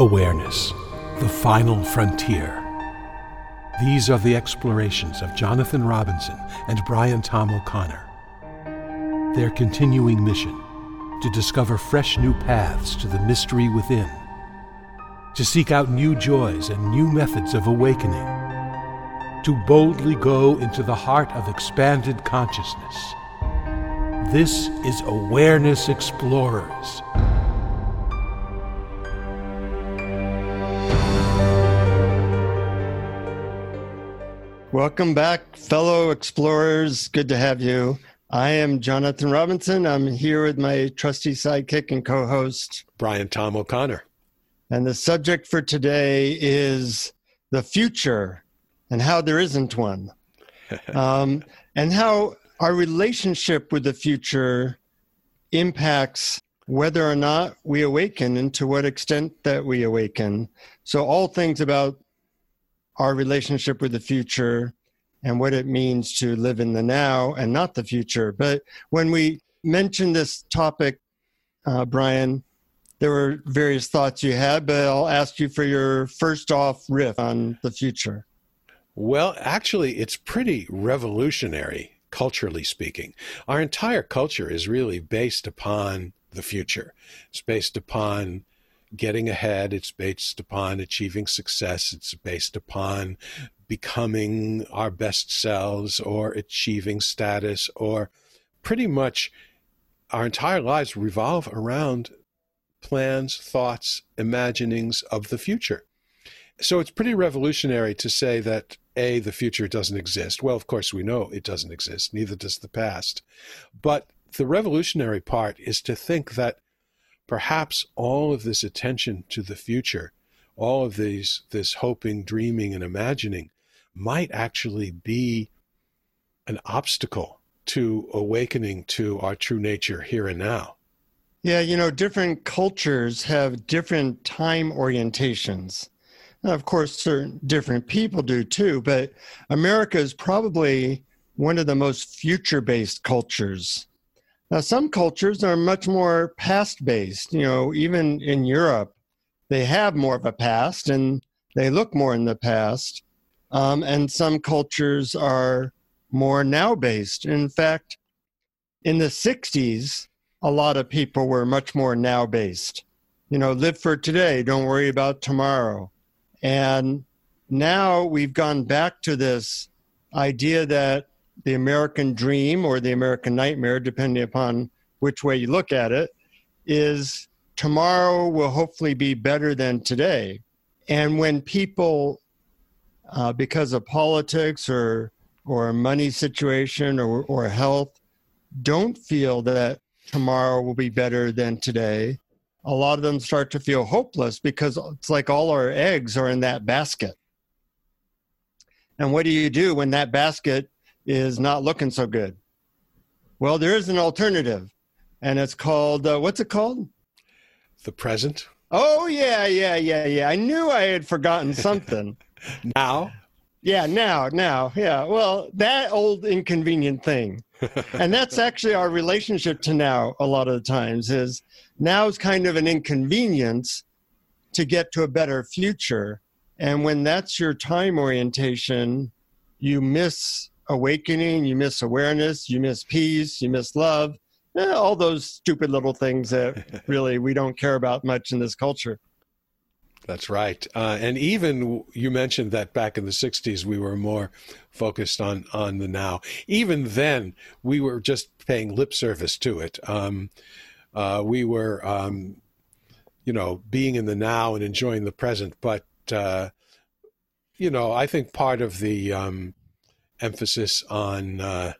Awareness, the final frontier. These are the explorations of Jonathan Robinson and Brian Tom O'Connor. Their continuing mission to discover fresh new paths to the mystery within, to seek out new joys and new methods of awakening, to boldly go into the heart of expanded consciousness. This is Awareness Explorers. Welcome back, fellow explorers. Good to have you. I am Jonathan Robinson. I'm here with my trusty sidekick and co host, Brian Tom O'Connor. And the subject for today is the future and how there isn't one. um, and how our relationship with the future impacts whether or not we awaken and to what extent that we awaken. So, all things about our relationship with the future and what it means to live in the now and not the future. But when we mentioned this topic, uh, Brian, there were various thoughts you had, but I'll ask you for your first off riff on the future. Well, actually, it's pretty revolutionary, culturally speaking. Our entire culture is really based upon the future. It's based upon getting ahead. It's based upon achieving success. It's based upon becoming our best selves or achieving status or pretty much our entire lives revolve around plans, thoughts, imaginings of the future. So it's pretty revolutionary to say that A, the future doesn't exist. Well, of course, we know it doesn't exist, neither does the past. But the revolutionary part is to think that perhaps all of this attention to the future, all of these this hoping, dreaming, and imagining might actually be an obstacle to awakening to our true nature here and now. Yeah, you know, different cultures have different time orientations. Now, of course, certain different people do too, but America is probably one of the most future based cultures. Now, some cultures are much more past based. You know, even in Europe, they have more of a past and they look more in the past. Um, and some cultures are more now based. In fact, in the 60s, a lot of people were much more now based. You know, live for today, don't worry about tomorrow. And now we've gone back to this idea that the American dream or the American nightmare, depending upon which way you look at it, is tomorrow will hopefully be better than today. And when people, uh, because of politics or or money situation or, or health, don't feel that tomorrow will be better than today, a lot of them start to feel hopeless because it's like all our eggs are in that basket. And what do you do when that basket is not looking so good. Well, there is an alternative, and it's called uh, what's it called? The present. Oh yeah, yeah, yeah, yeah. I knew I had forgotten something. now. Yeah, now, now, yeah. Well, that old inconvenient thing, and that's actually our relationship to now. A lot of the times is now is kind of an inconvenience to get to a better future, and when that's your time orientation, you miss awakening, you miss awareness, you miss peace, you miss love, eh, all those stupid little things that really we don't care about much in this culture. That's right. Uh, and even you mentioned that back in the 60s, we were more focused on, on the now. Even then, we were just paying lip service to it. Um, uh, we were, um, you know, being in the now and enjoying the present. But, uh, you know, I think part of the, um, emphasis on uh,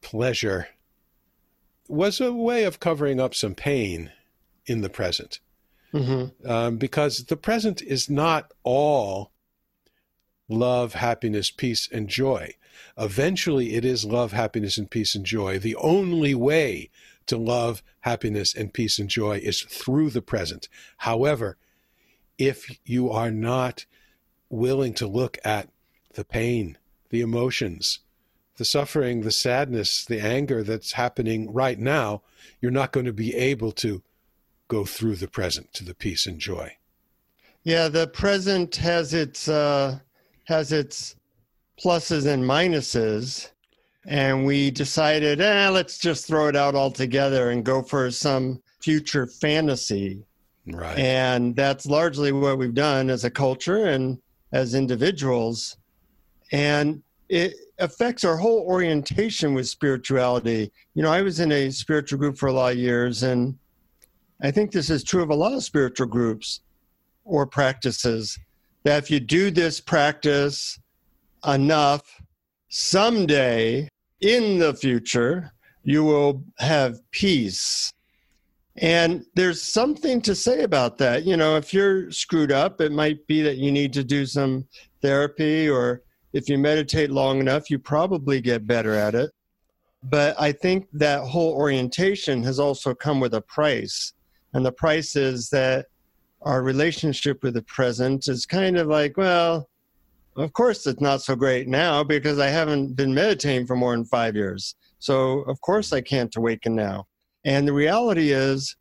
pleasure was a way of covering up some pain in the present. Mm-hmm. Um, because the present is not all love, happiness, peace, and joy. Eventually, it is love, happiness, and peace and joy. The only way to love, happiness, and peace and joy is through the present. However, if you are not willing to look at the pain, the emotions, the suffering, the sadness, the anger that's happening right now, you're not going to be able to go through the present to the peace and joy. Yeah, the present has its uh, has its pluses and minuses, and we decided, eh, let's just throw it out altogether and go for some future fantasy. Right. And that's largely what we've done as a culture and as individuals. And it affects our whole orientation with spirituality. You know, I was in a spiritual group for a lot of years, and I think this is true of a lot of spiritual groups or practices that if you do this practice enough, someday in the future, you will have peace. And there's something to say about that. You know, if you're screwed up, it might be that you need to do some therapy, or if you meditate long enough, you probably get better at it. But I think that whole orientation has also come with a price. And the price is that our relationship with the present is kind of like, well, of course it's not so great now because I haven't been meditating for more than five years. So, of course, I can't awaken now. And the reality is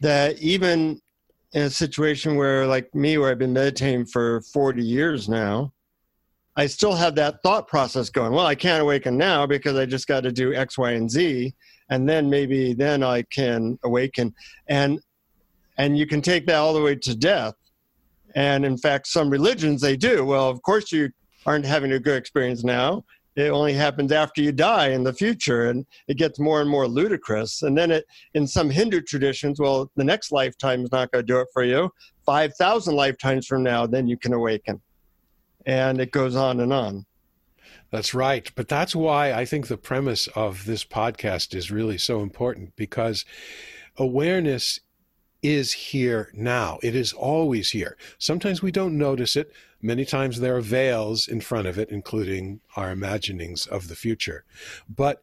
that even in a situation where, like me, where I've been meditating for 40 years now, I still have that thought process going. Well, I can't awaken now because I just got to do X, Y, and Z. And then maybe then I can awaken. And and you can take that all the way to death. And in fact, some religions they do. Well, of course you aren't having a good experience now. It only happens after you die in the future, and it gets more and more ludicrous. And then it, in some Hindu traditions, well, the next lifetime is not going to do it for you. Five thousand lifetimes from now, then you can awaken, and it goes on and on. That's right. But that's why I think the premise of this podcast is really so important because awareness is here now. It is always here. Sometimes we don't notice it. Many times there are veils in front of it, including our imaginings of the future. But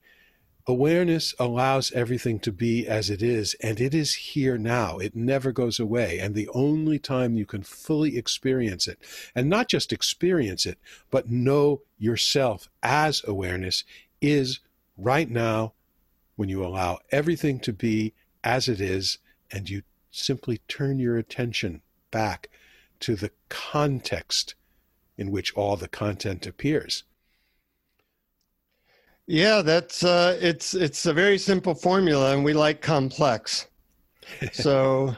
awareness allows everything to be as it is, and it is here now. It never goes away. And the only time you can fully experience it, and not just experience it, but know yourself as awareness, is right now when you allow everything to be as it is and you simply turn your attention back to the context in which all the content appears. Yeah, that's uh, it's it's a very simple formula, and we like complex. so,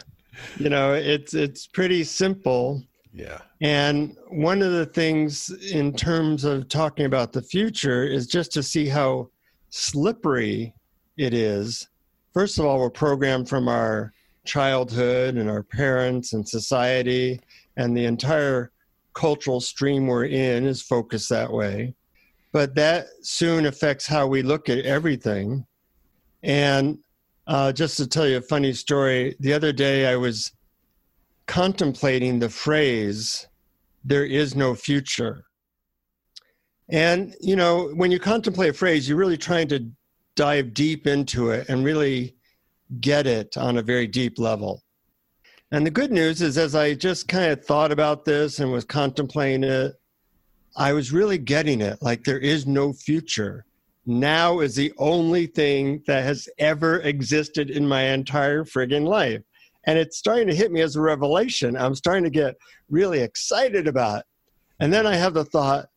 you know, it's it's pretty simple. Yeah. And one of the things in terms of talking about the future is just to see how slippery it is. First of all, we're programmed from our childhood and our parents and society and the entire cultural stream we're in is focused that way. But that soon affects how we look at everything. And uh, just to tell you a funny story, the other day I was contemplating the phrase, there is no future. And, you know, when you contemplate a phrase, you're really trying to dive deep into it and really get it on a very deep level. And the good news is, as I just kind of thought about this and was contemplating it, I was really getting it. Like, there is no future. Now is the only thing that has ever existed in my entire friggin' life. And it's starting to hit me as a revelation. I'm starting to get really excited about it. And then I have the thought,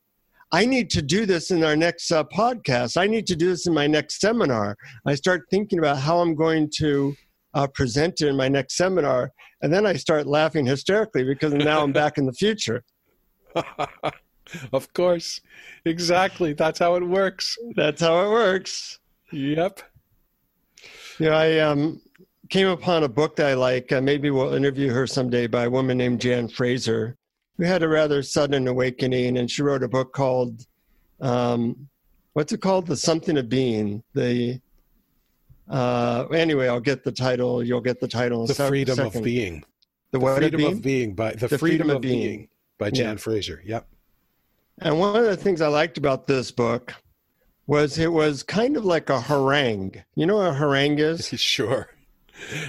I need to do this in our next uh, podcast. I need to do this in my next seminar. I start thinking about how I'm going to uh, present it in my next seminar. And then I start laughing hysterically because now I'm back in the future. of course. Exactly. That's how it works. That's how it works. Yep. Yeah, I um, came upon a book that I like. Uh, maybe we'll interview her someday by a woman named Jan Frazier who had a rather sudden awakening, and she wrote a book called, um, what's it called? The Something of Being. The uh, anyway, I'll get the title. You'll get the title. the freedom second. of being. The, the freedom of being? of being by the, the freedom, freedom, of being, being by Jan yeah. Frazier. Yep. And one of the things I liked about this book was it was kind of like a harangue. You know what a harangue is? sure.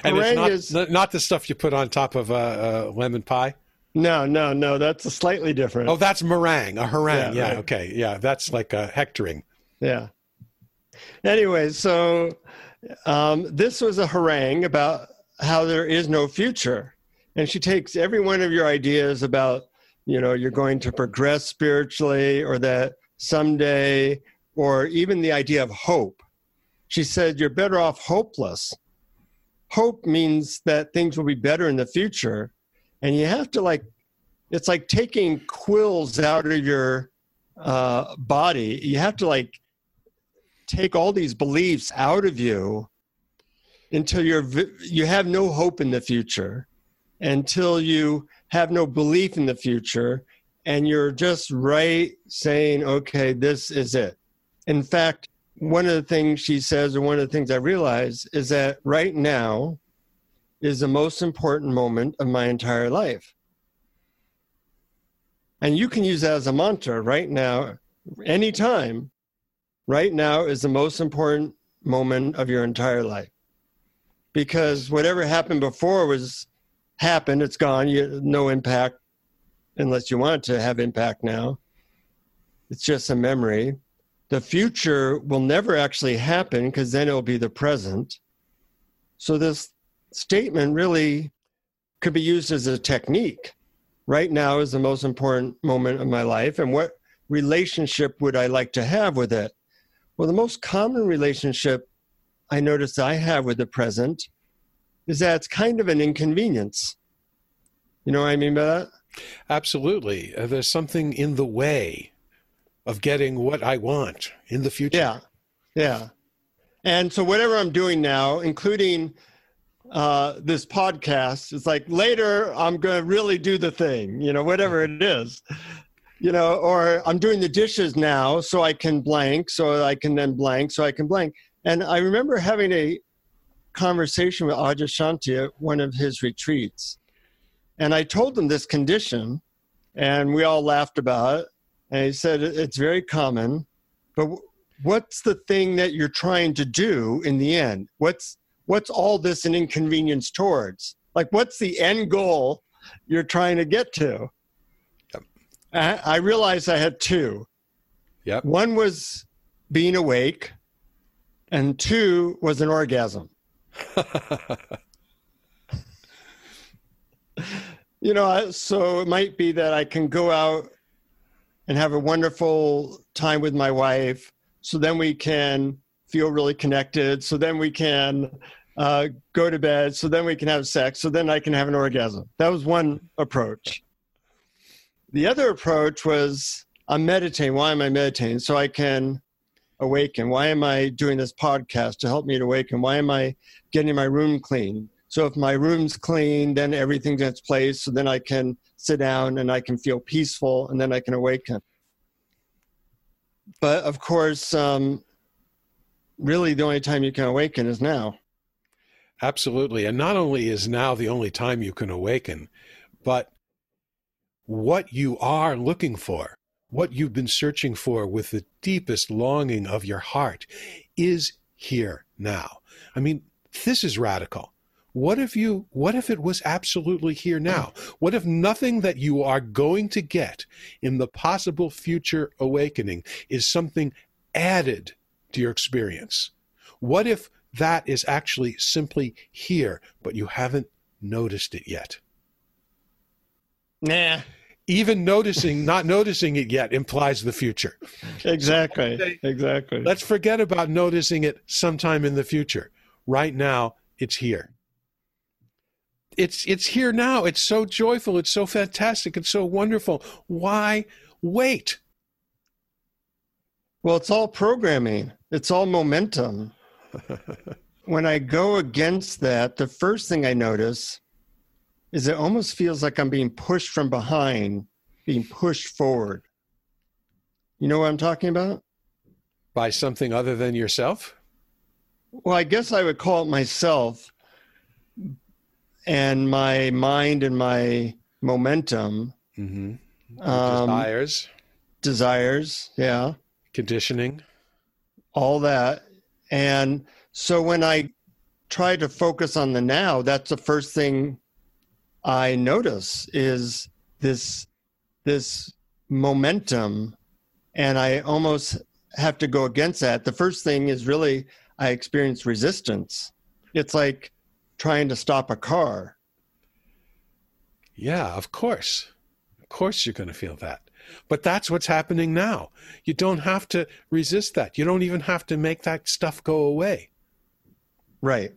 And harangue it's not, is, not the stuff you put on top of a, a lemon pie. No, no, no. That's a slightly different. Oh, that's meringue, a harangue. Yeah, yeah right. okay. Yeah, that's like a hectoring. Yeah. Anyway, so um, this was a harangue about how there is no future. and she takes every one of your ideas about you know you're going to progress spiritually or that someday or even the idea of hope. She said you're better off hopeless. Hope means that things will be better in the future and you have to like it's like taking quills out of your uh, body. You have to like take all these beliefs out of you until you're you have no hope in the future until you have no belief in the future and you're just right saying okay this is it. In fact one of the things she says or one of the things i realize is that right now is the most important moment of my entire life. And you can use that as a mantra right now anytime. Right now is the most important moment of your entire life. Because whatever happened before was happened it's gone you no impact unless you want it to have impact now. It's just a memory. The future will never actually happen because then it'll be the present. So this statement really could be used as a technique. Right now is the most important moment of my life and what relationship would i like to have with it? Well the most common relationship I notice I have with the present is that it's kind of an inconvenience. You know what I mean by that? Absolutely. Uh, there's something in the way of getting what I want in the future. Yeah. Yeah. And so, whatever I'm doing now, including uh, this podcast, it's like later I'm going to really do the thing, you know, whatever it is, you know, or I'm doing the dishes now so I can blank, so I can then blank, so I can blank. And I remember having a conversation with Adyashanti at one of his retreats. And I told him this condition, and we all laughed about it. And he said, It's very common, but what's the thing that you're trying to do in the end? What's what's all this an inconvenience towards? Like, what's the end goal you're trying to get to? Yep. I, I realized I had two. Yep. One was being awake, and two was an orgasm. you know, so it might be that I can go out and have a wonderful time with my wife. So then we can feel really connected. So then we can uh, go to bed. So then we can have sex. So then I can have an orgasm. That was one approach. The other approach was I'm meditating. Why am I meditating? So I can awaken? Why am I doing this podcast to help me to awaken? Why am I getting my room clean? So if my room's clean, then everything's in its place. So then I can sit down and I can feel peaceful and then I can awaken. But of course, um, really the only time you can awaken is now. Absolutely. And not only is now the only time you can awaken, but what you are looking for what you've been searching for with the deepest longing of your heart is here now. I mean, this is radical. What if you what if it was absolutely here now? What if nothing that you are going to get in the possible future awakening is something added to your experience? What if that is actually simply here, but you haven't noticed it yet? Nah even noticing not noticing it yet implies the future. Exactly. So exactly. Let's forget about noticing it sometime in the future. Right now it's here. It's it's here now. It's so joyful. It's so fantastic. It's so wonderful. Why wait? Well it's all programming. It's all momentum. When i go against that the first thing i notice is it almost feels like I'm being pushed from behind, being pushed forward. You know what I'm talking about? By something other than yourself? Well, I guess I would call it myself and my mind and my momentum. Mm-hmm. Um, desires. Desires, yeah. Conditioning. All that. And so when I try to focus on the now, that's the first thing I notice is this this momentum and I almost have to go against that. The first thing is really I experience resistance. It's like trying to stop a car. Yeah, of course. Of course you're going to feel that. But that's what's happening now. You don't have to resist that. You don't even have to make that stuff go away. Right.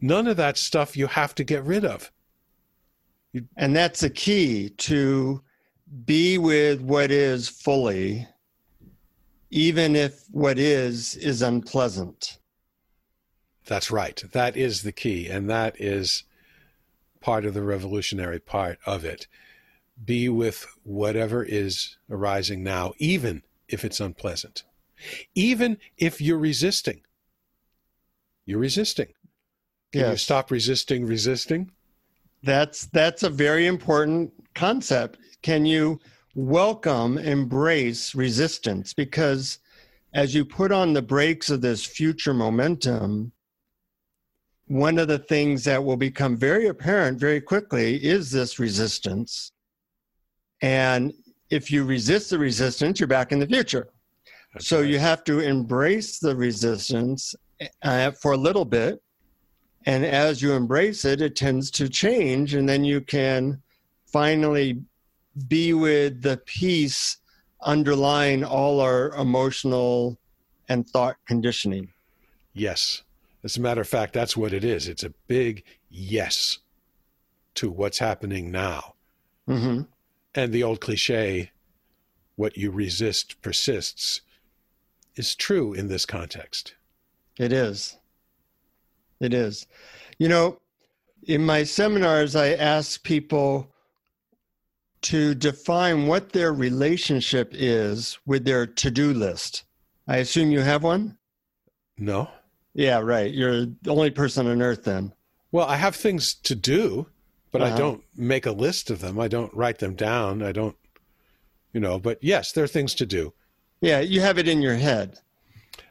None of that stuff you have to get rid of. You... And that's the key to be with what is fully, even if what is is unpleasant. That's right. That is the key. And that is part of the revolutionary part of it. Be with whatever is arising now, even if it's unpleasant. Even if you're resisting. You're resisting. Can yes. you stop resisting resisting? That's that's a very important concept. Can you welcome, embrace resistance? Because as you put on the brakes of this future momentum, one of the things that will become very apparent very quickly is this resistance. And if you resist the resistance, you're back in the future. That's so right. you have to embrace the resistance uh, for a little bit. And as you embrace it, it tends to change. And then you can finally be with the peace underlying all our emotional and thought conditioning. Yes. As a matter of fact, that's what it is. It's a big yes to what's happening now. Mm-hmm. And the old cliche, what you resist persists, is true in this context. It is. It is. You know, in my seminars, I ask people to define what their relationship is with their to do list. I assume you have one? No. Yeah, right. You're the only person on earth then. Well, I have things to do, but uh-huh. I don't make a list of them. I don't write them down. I don't, you know, but yes, there are things to do. Yeah, you have it in your head.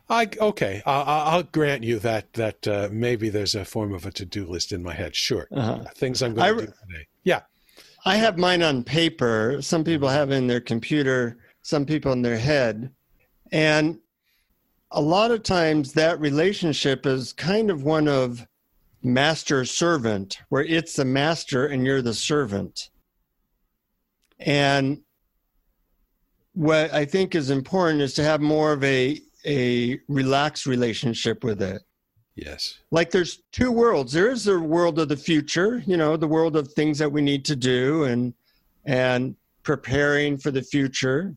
I okay. I'll, I'll grant you that that uh, maybe there's a form of a to-do list in my head. Sure, uh-huh. things I'm going to do today. Yeah, I have mine on paper. Some people have in their computer. Some people in their head, and a lot of times that relationship is kind of one of master servant, where it's the master and you're the servant. And what I think is important is to have more of a a relaxed relationship with it. Yes. Like there's two worlds. There is the world of the future, you know, the world of things that we need to do and and preparing for the future.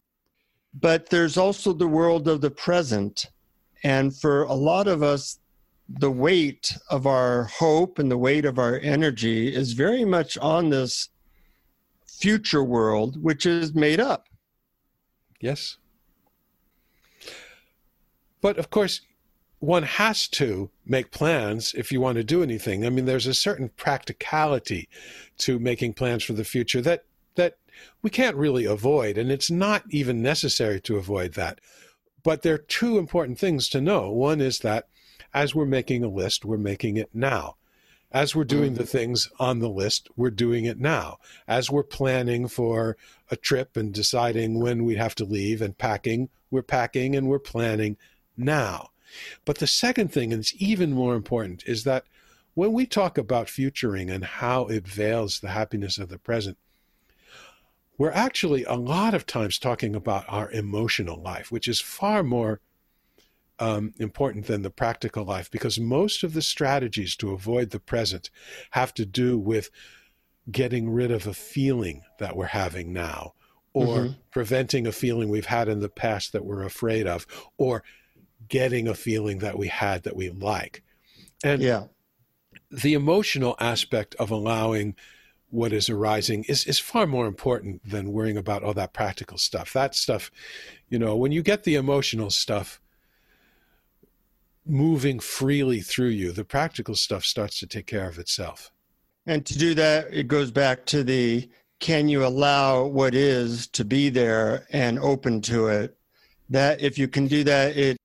But there's also the world of the present and for a lot of us, the weight of our hope and the weight of our energy is very much on this future world, which is made up. Yes. But of course, one has to make plans if you want to do anything. I mean, there's a certain practicality to making plans for the future that that we can't really avoid, and it's not even necessary to avoid that. But there are two important things to know. One is that as we're making a list, we're making it now. As we're doing the things on the list, we're doing it now. As we're planning for a trip and deciding when we have to leave and packing, we're packing and we're planning now. But the second thing, and it's even more important, is that when we talk about futuring and how it veils the happiness of the present, we're actually a lot of times talking about our emotional life, which is far more um, important than the practical life because most of the strategies to avoid the present have to do with getting rid of a feeling that we're having now or mm-hmm. preventing a feeling we've had in the past that we're afraid of or getting a feeling that we had that we like. And yeah. the emotional aspect of allowing what is arising is, is far more important than worrying about all that practical stuff. That stuff, you know, when you get the emotional stuff moving freely through you, the practical stuff starts to take care of itself. And to do that, it goes back to the can you allow what is to be there and open to it? That if you can do that, it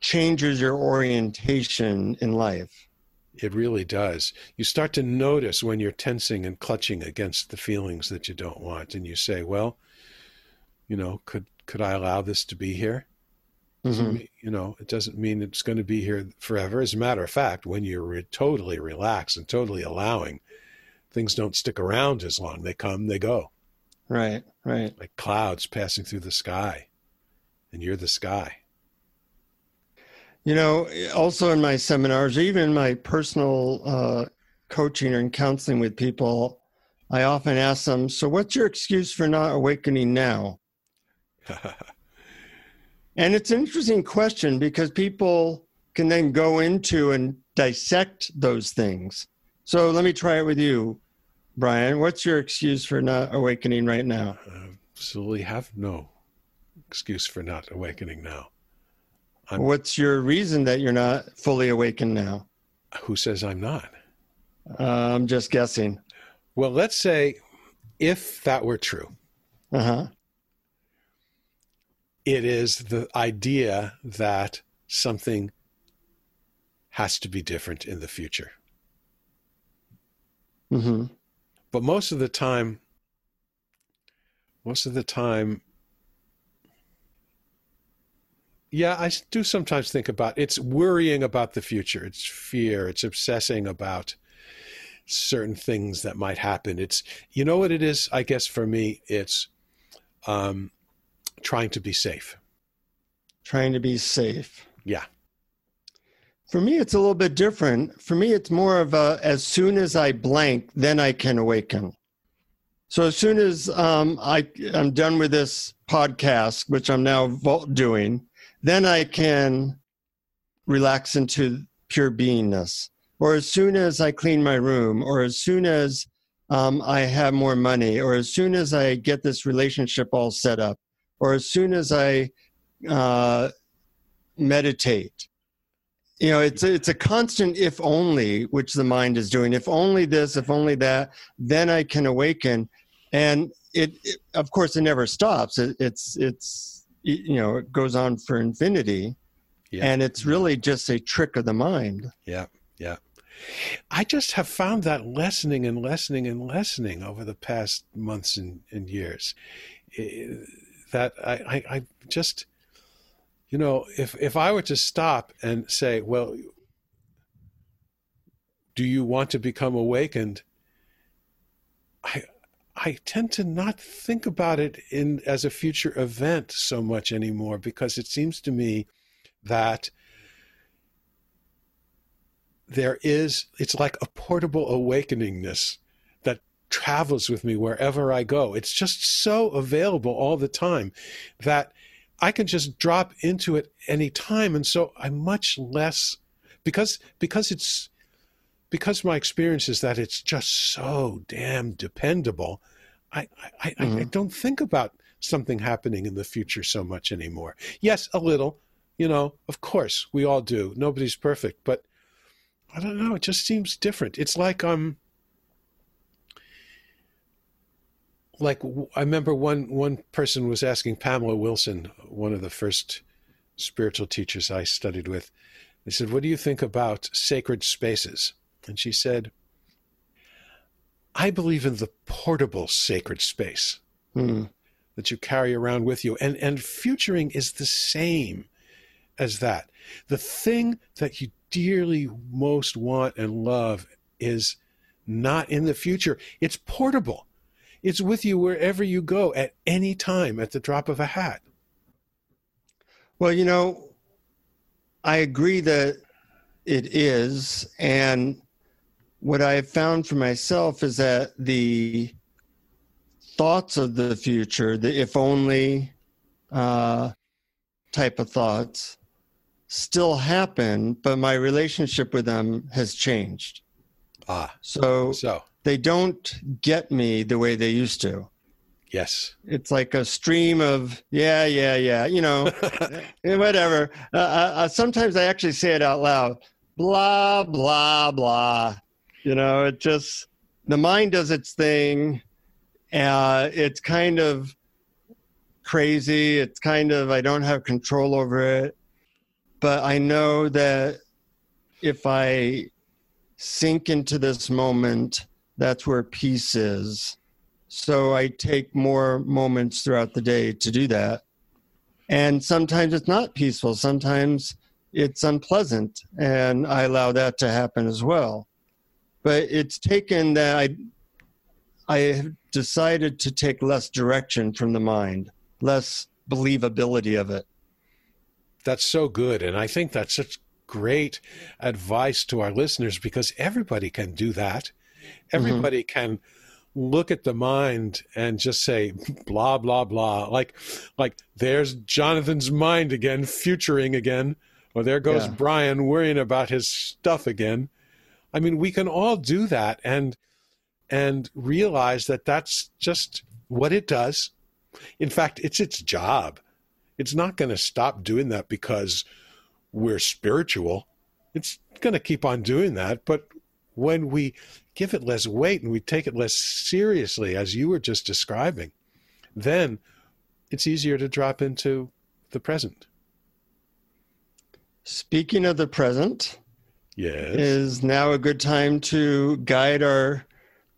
changes your orientation in life. It really does. You start to notice when you're tensing and clutching against the feelings that you don't want, and you say, "Well, you know, could could I allow this to be here?" Mm-hmm. Mean, you know, it doesn't mean it's going to be here forever. As a matter of fact, when you're re- totally relaxed and totally allowing, things don't stick around as long. They come, they go. Right, right. Like clouds passing through the sky, and you're the sky. You know, also in my seminars, even my personal uh, coaching and counseling with people, I often ask them, So, what's your excuse for not awakening now? and it's an interesting question because people can then go into and dissect those things. So, let me try it with you. Brian, what's your excuse for not awakening right now? I absolutely have no excuse for not awakening now. I'm, what's your reason that you're not fully awakened now? Who says I'm not? Uh, I'm just guessing. Well, let's say if that were true. Uh-huh. It is the idea that something has to be different in the future. Mm-hmm. But most of the time, most of the time, yeah, I do sometimes think about it's worrying about the future. It's fear. It's obsessing about certain things that might happen. It's you know what it is. I guess for me, it's um, trying to be safe. Trying to be safe. Yeah. For me, it's a little bit different. For me, it's more of a as soon as I blank, then I can awaken. So as soon as um, I I'm done with this podcast, which I'm now doing, then I can relax into pure beingness. Or as soon as I clean my room, or as soon as um, I have more money, or as soon as I get this relationship all set up, or as soon as I uh, meditate, you know it's a, it's a constant if only which the mind is doing. If only this if only that then i can awaken. And it, it of course it never stops. It, it's it's you know it goes on for infinity yeah. and it's really just a trick of the mind yeah yeah i just have found that lessening and lessening and lessening over the past months and, and years that I, I, I just you know, if if I were to stop and say, well, do you want to become awakened? I I tend to not think about it in as a future event so much anymore because it seems to me that there is it's like a portable awakeningness that travels with me wherever I go. It's just so available all the time that I can just drop into it any time, and so I'm much less because because it's because my experience is that it's just so damn dependable. I I, mm-hmm. I, I don't think about something happening in the future so much anymore. Yes, a little, you know, of course we all do. Nobody's perfect, but I don't know. It just seems different. It's like um like I remember one one person was asking Pamela Wilson, one of the first spiritual teachers I studied with. They said, "What do you think about sacred spaces?" And she said, "I believe in the portable sacred space mm. that you carry around with you, and and futuring is the same as that. The thing that you dearly most want and love is." Not in the future. It's portable it's with you wherever you go at any time at the drop of a hat. Well, you know, I agree that it is. And what I have found for myself is that the thoughts of the future, the if only uh, type of thoughts, still happen, but my relationship with them has changed. Ah. So, so they don't get me the way they used to. Yes. It's like a stream of, yeah, yeah, yeah, you know, eh, whatever. Uh, uh, uh, sometimes I actually say it out loud blah, blah, blah. You know, it just, the mind does its thing. Uh, it's kind of crazy. It's kind of, I don't have control over it. But I know that if I sink into this moment, that's where peace is. So I take more moments throughout the day to do that. And sometimes it's not peaceful, sometimes it's unpleasant, and I allow that to happen as well. But it's taken that I I have decided to take less direction from the mind, less believability of it. That's so good. And I think that's such great advice to our listeners because everybody can do that. Everybody mm-hmm. can look at the mind and just say blah blah blah like like there's jonathan's mind again futuring again or there goes yeah. brian worrying about his stuff again i mean we can all do that and and realize that that's just what it does. In fact it's its job. It's not going to stop doing that because we're spiritual. It's going to keep on doing that but when we give it less weight and we take it less seriously, as you were just describing, then it's easier to drop into the present. Speaking of the present, yes, is now a good time to guide our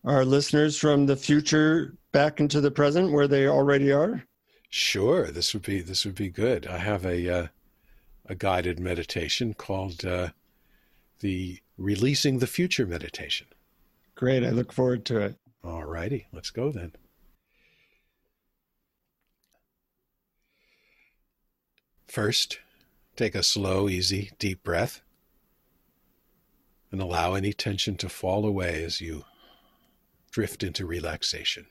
our listeners from the future back into the present where they already are. Sure, this would be this would be good. I have a uh, a guided meditation called uh, the Releasing the Future meditation. Great. I look forward to it. All righty. Let's go then. First, take a slow, easy, deep breath and allow any tension to fall away as you drift into relaxation.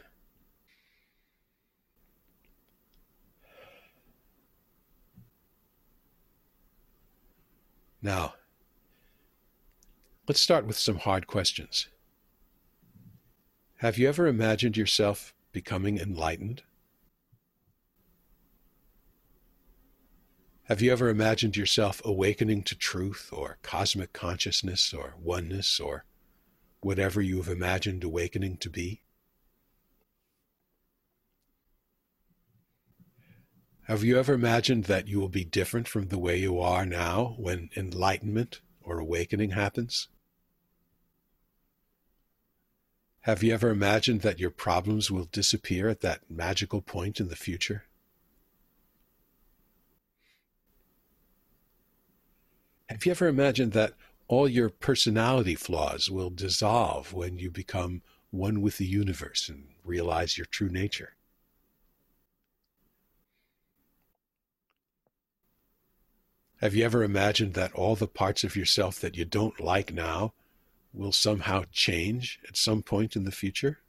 Now, let's start with some hard questions. Have you ever imagined yourself becoming enlightened? Have you ever imagined yourself awakening to truth or cosmic consciousness or oneness or whatever you have imagined awakening to be? Have you ever imagined that you will be different from the way you are now when enlightenment or awakening happens? Have you ever imagined that your problems will disappear at that magical point in the future? Have you ever imagined that all your personality flaws will dissolve when you become one with the universe and realize your true nature? Have you ever imagined that all the parts of yourself that you don't like now will somehow change at some point in the future?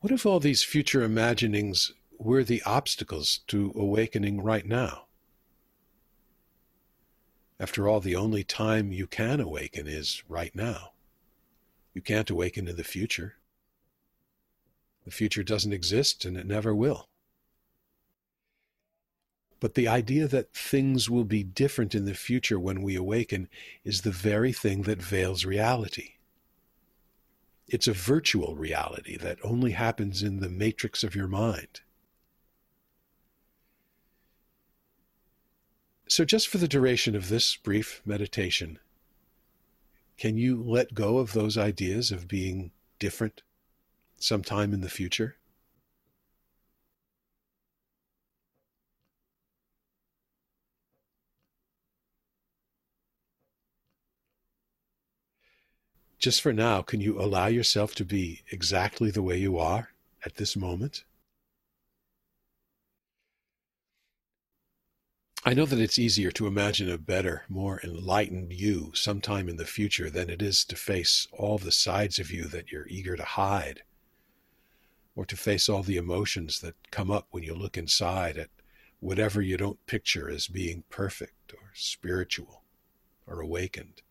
What if all these future imaginings were the obstacles to awakening right now? After all, the only time you can awaken is right now. You can't awaken in the future. The future doesn't exist and it never will. But the idea that things will be different in the future when we awaken is the very thing that veils reality. It's a virtual reality that only happens in the matrix of your mind. So, just for the duration of this brief meditation, can you let go of those ideas of being different sometime in the future? just for now, can you allow yourself to be exactly the way you are at this moment? I know that it's easier to imagine a better, more enlightened you sometime in the future than it is to face all the sides of you that you're eager to hide, or to face all the emotions that come up when you look inside at whatever you don't picture as being perfect or spiritual or awakened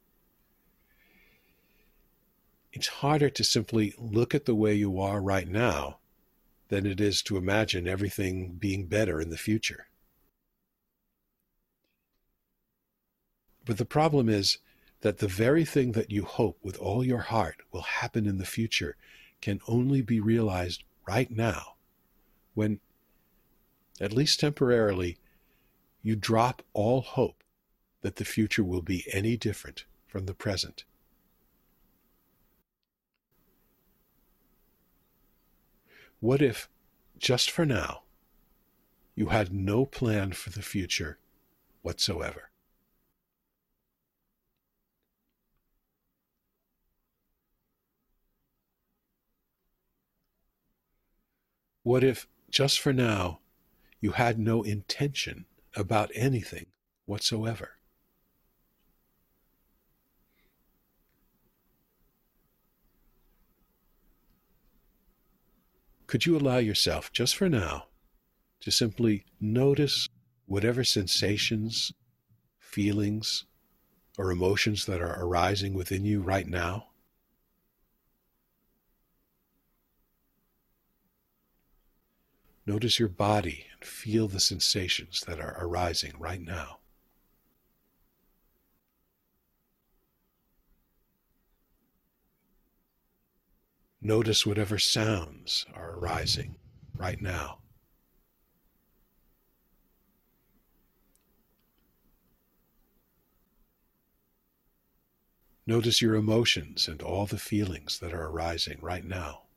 it's harder to simply look at the way you are right now than it is to imagine everything being better in the future. But the problem is that the very thing that you hope with all your heart will happen in the future can only be realized right now when, at least temporarily, you drop all hope that the future will be any different from the present. What if, just for now, you had no plan for the future whatsoever? What if, just for now, you had no intention about anything whatsoever? Could you allow yourself, just for now, to simply notice whatever sensations, feelings, or emotions that are arising within you right now? Notice your body and feel the sensations that are arising right now. Notice whatever sounds are arising right now. Notice your emotions and all the feelings that are arising right now.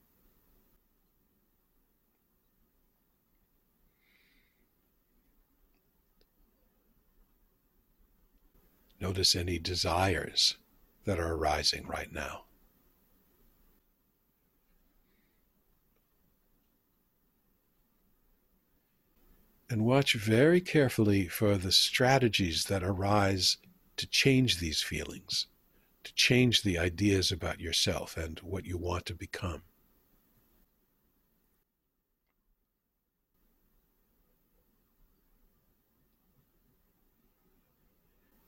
Notice any desires that are arising right now. And watch very carefully for the strategies that arise to change these feelings, to change the ideas about yourself and what you want to become.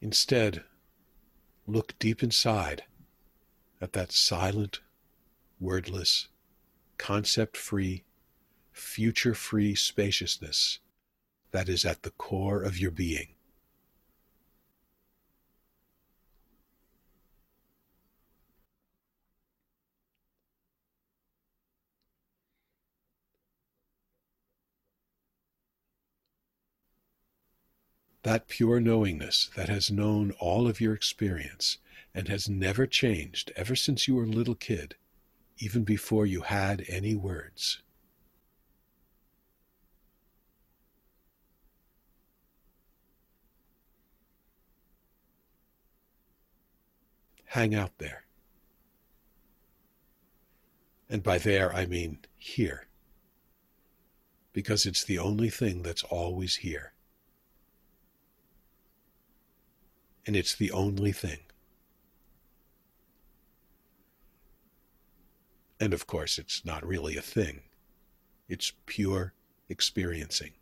Instead, look deep inside at that silent, wordless, concept free, future free spaciousness that is at the core of your being. That pure knowingness that has known all of your experience and has never changed ever since you were a little kid, even before you had any words. Hang out there. And by there, I mean here. Because it's the only thing that's always here. And it's the only thing. And of course, it's not really a thing, it's pure experiencing.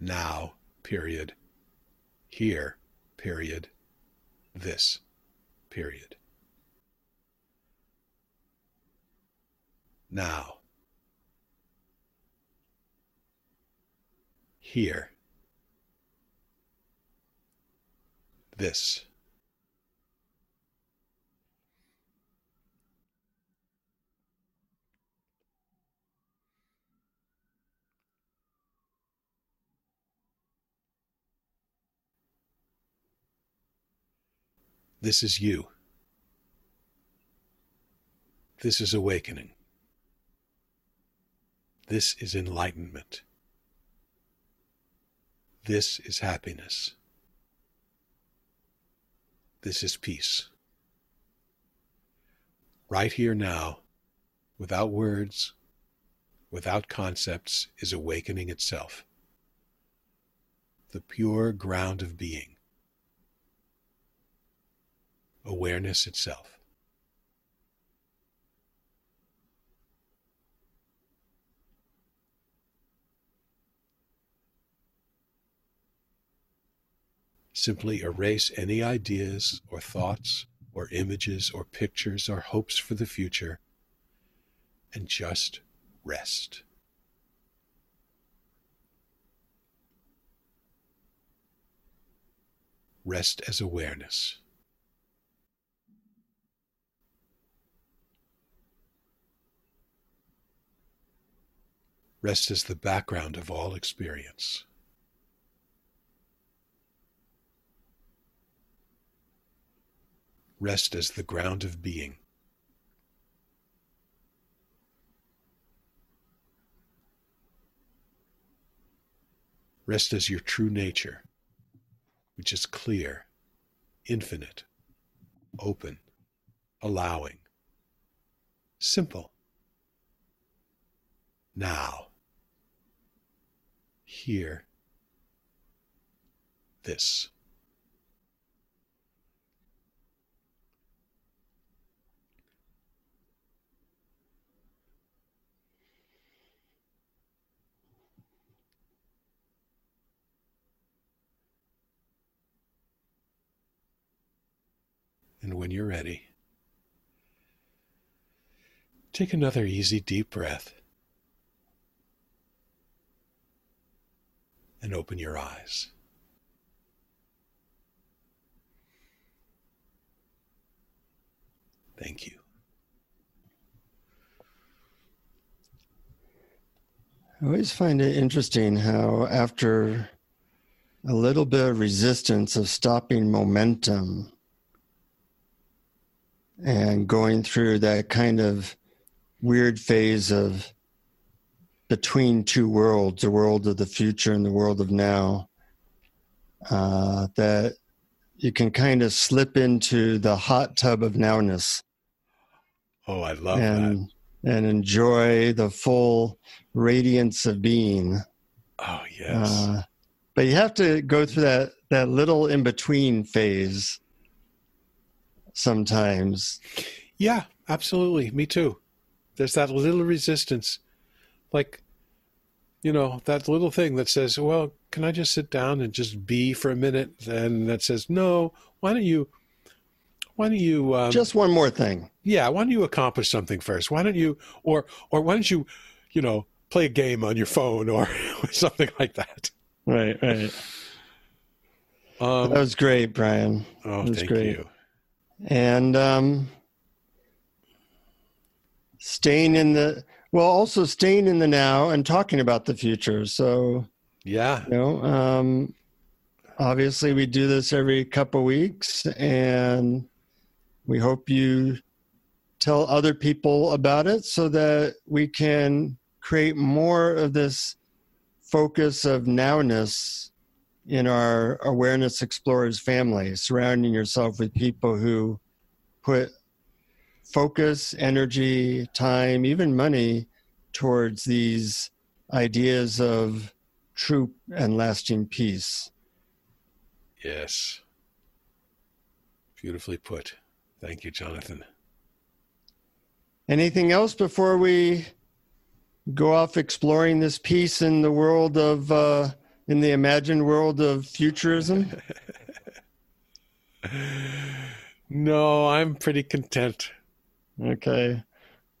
Now, period. Here, period. This, period. Now, here. This. This is you. This is awakening. This is enlightenment. This is happiness. This is peace. Right here now, without words, without concepts, is awakening itself. The pure ground of being. Awareness itself. Simply erase any ideas or thoughts or images or pictures or hopes for the future and just rest. Rest as awareness. Rest as the background of all experience. Rest as the ground of being. Rest as your true nature, which is clear, infinite, open, allowing. Simple. Now, hear this. And when you're ready, take another easy, deep breath and open your eyes. Thank you. I always find it interesting how, after a little bit of resistance of stopping momentum and going through that kind of weird phase of between two worlds, the world of the future and the world of now, uh, that you can kind of slip into the hot tub of nowness. Oh, I love and, that. And enjoy the full radiance of being. Oh, yes. Uh, but you have to go through that, that little in between phase sometimes. Yeah, absolutely. Me too. There's that little resistance. Like, you know, that little thing that says, well, can I just sit down and just be for a minute? And that says, no, why don't you, why don't you, um, just one more thing. Yeah. Why don't you accomplish something first? Why don't you, or, or why don't you, you know, play a game on your phone or something like that? Right. Right. Um, that was great, Brian. Oh, that was thank great. you and um, staying in the well, also staying in the now and talking about the future. So yeah, you know, um, obviously we do this every couple weeks, and we hope you tell other people about it so that we can create more of this focus of nowness in our awareness explorers family, surrounding yourself with people who put focus, energy, time, even money towards these ideas of true and lasting peace. Yes. Beautifully put. Thank you, Jonathan. Anything else before we go off exploring this peace in the world of uh, in the imagined world of futurism? no, I'm pretty content. Okay.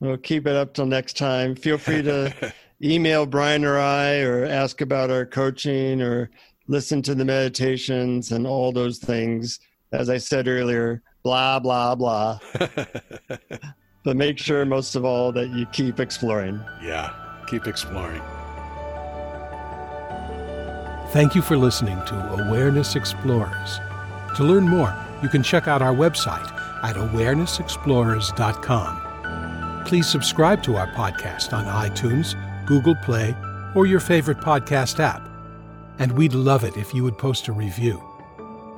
We'll keep it up till next time. Feel free to email Brian or I or ask about our coaching or listen to the meditations and all those things. As I said earlier, blah, blah, blah. but make sure, most of all, that you keep exploring. Yeah, keep exploring. Thank you for listening to Awareness Explorers. To learn more, you can check out our website at awarenessexplorers.com. Please subscribe to our podcast on iTunes, Google Play, or your favorite podcast app. And we'd love it if you would post a review.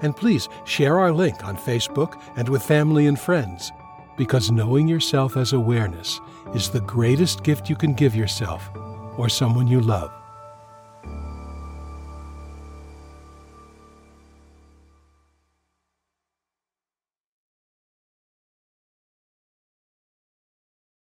And please share our link on Facebook and with family and friends, because knowing yourself as awareness is the greatest gift you can give yourself or someone you love.